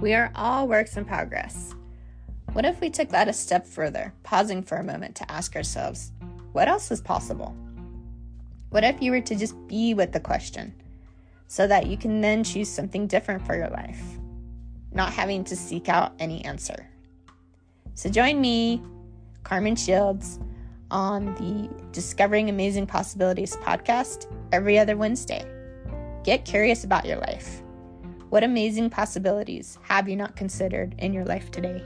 We are all works in progress. What if we took that a step further, pausing for a moment to ask ourselves, what else is possible? What if you were to just be with the question so that you can then choose something different for your life, not having to seek out any answer? So join me, Carmen Shields, on the Discovering Amazing Possibilities podcast every other Wednesday. Get curious about your life. What amazing possibilities have you not considered in your life today?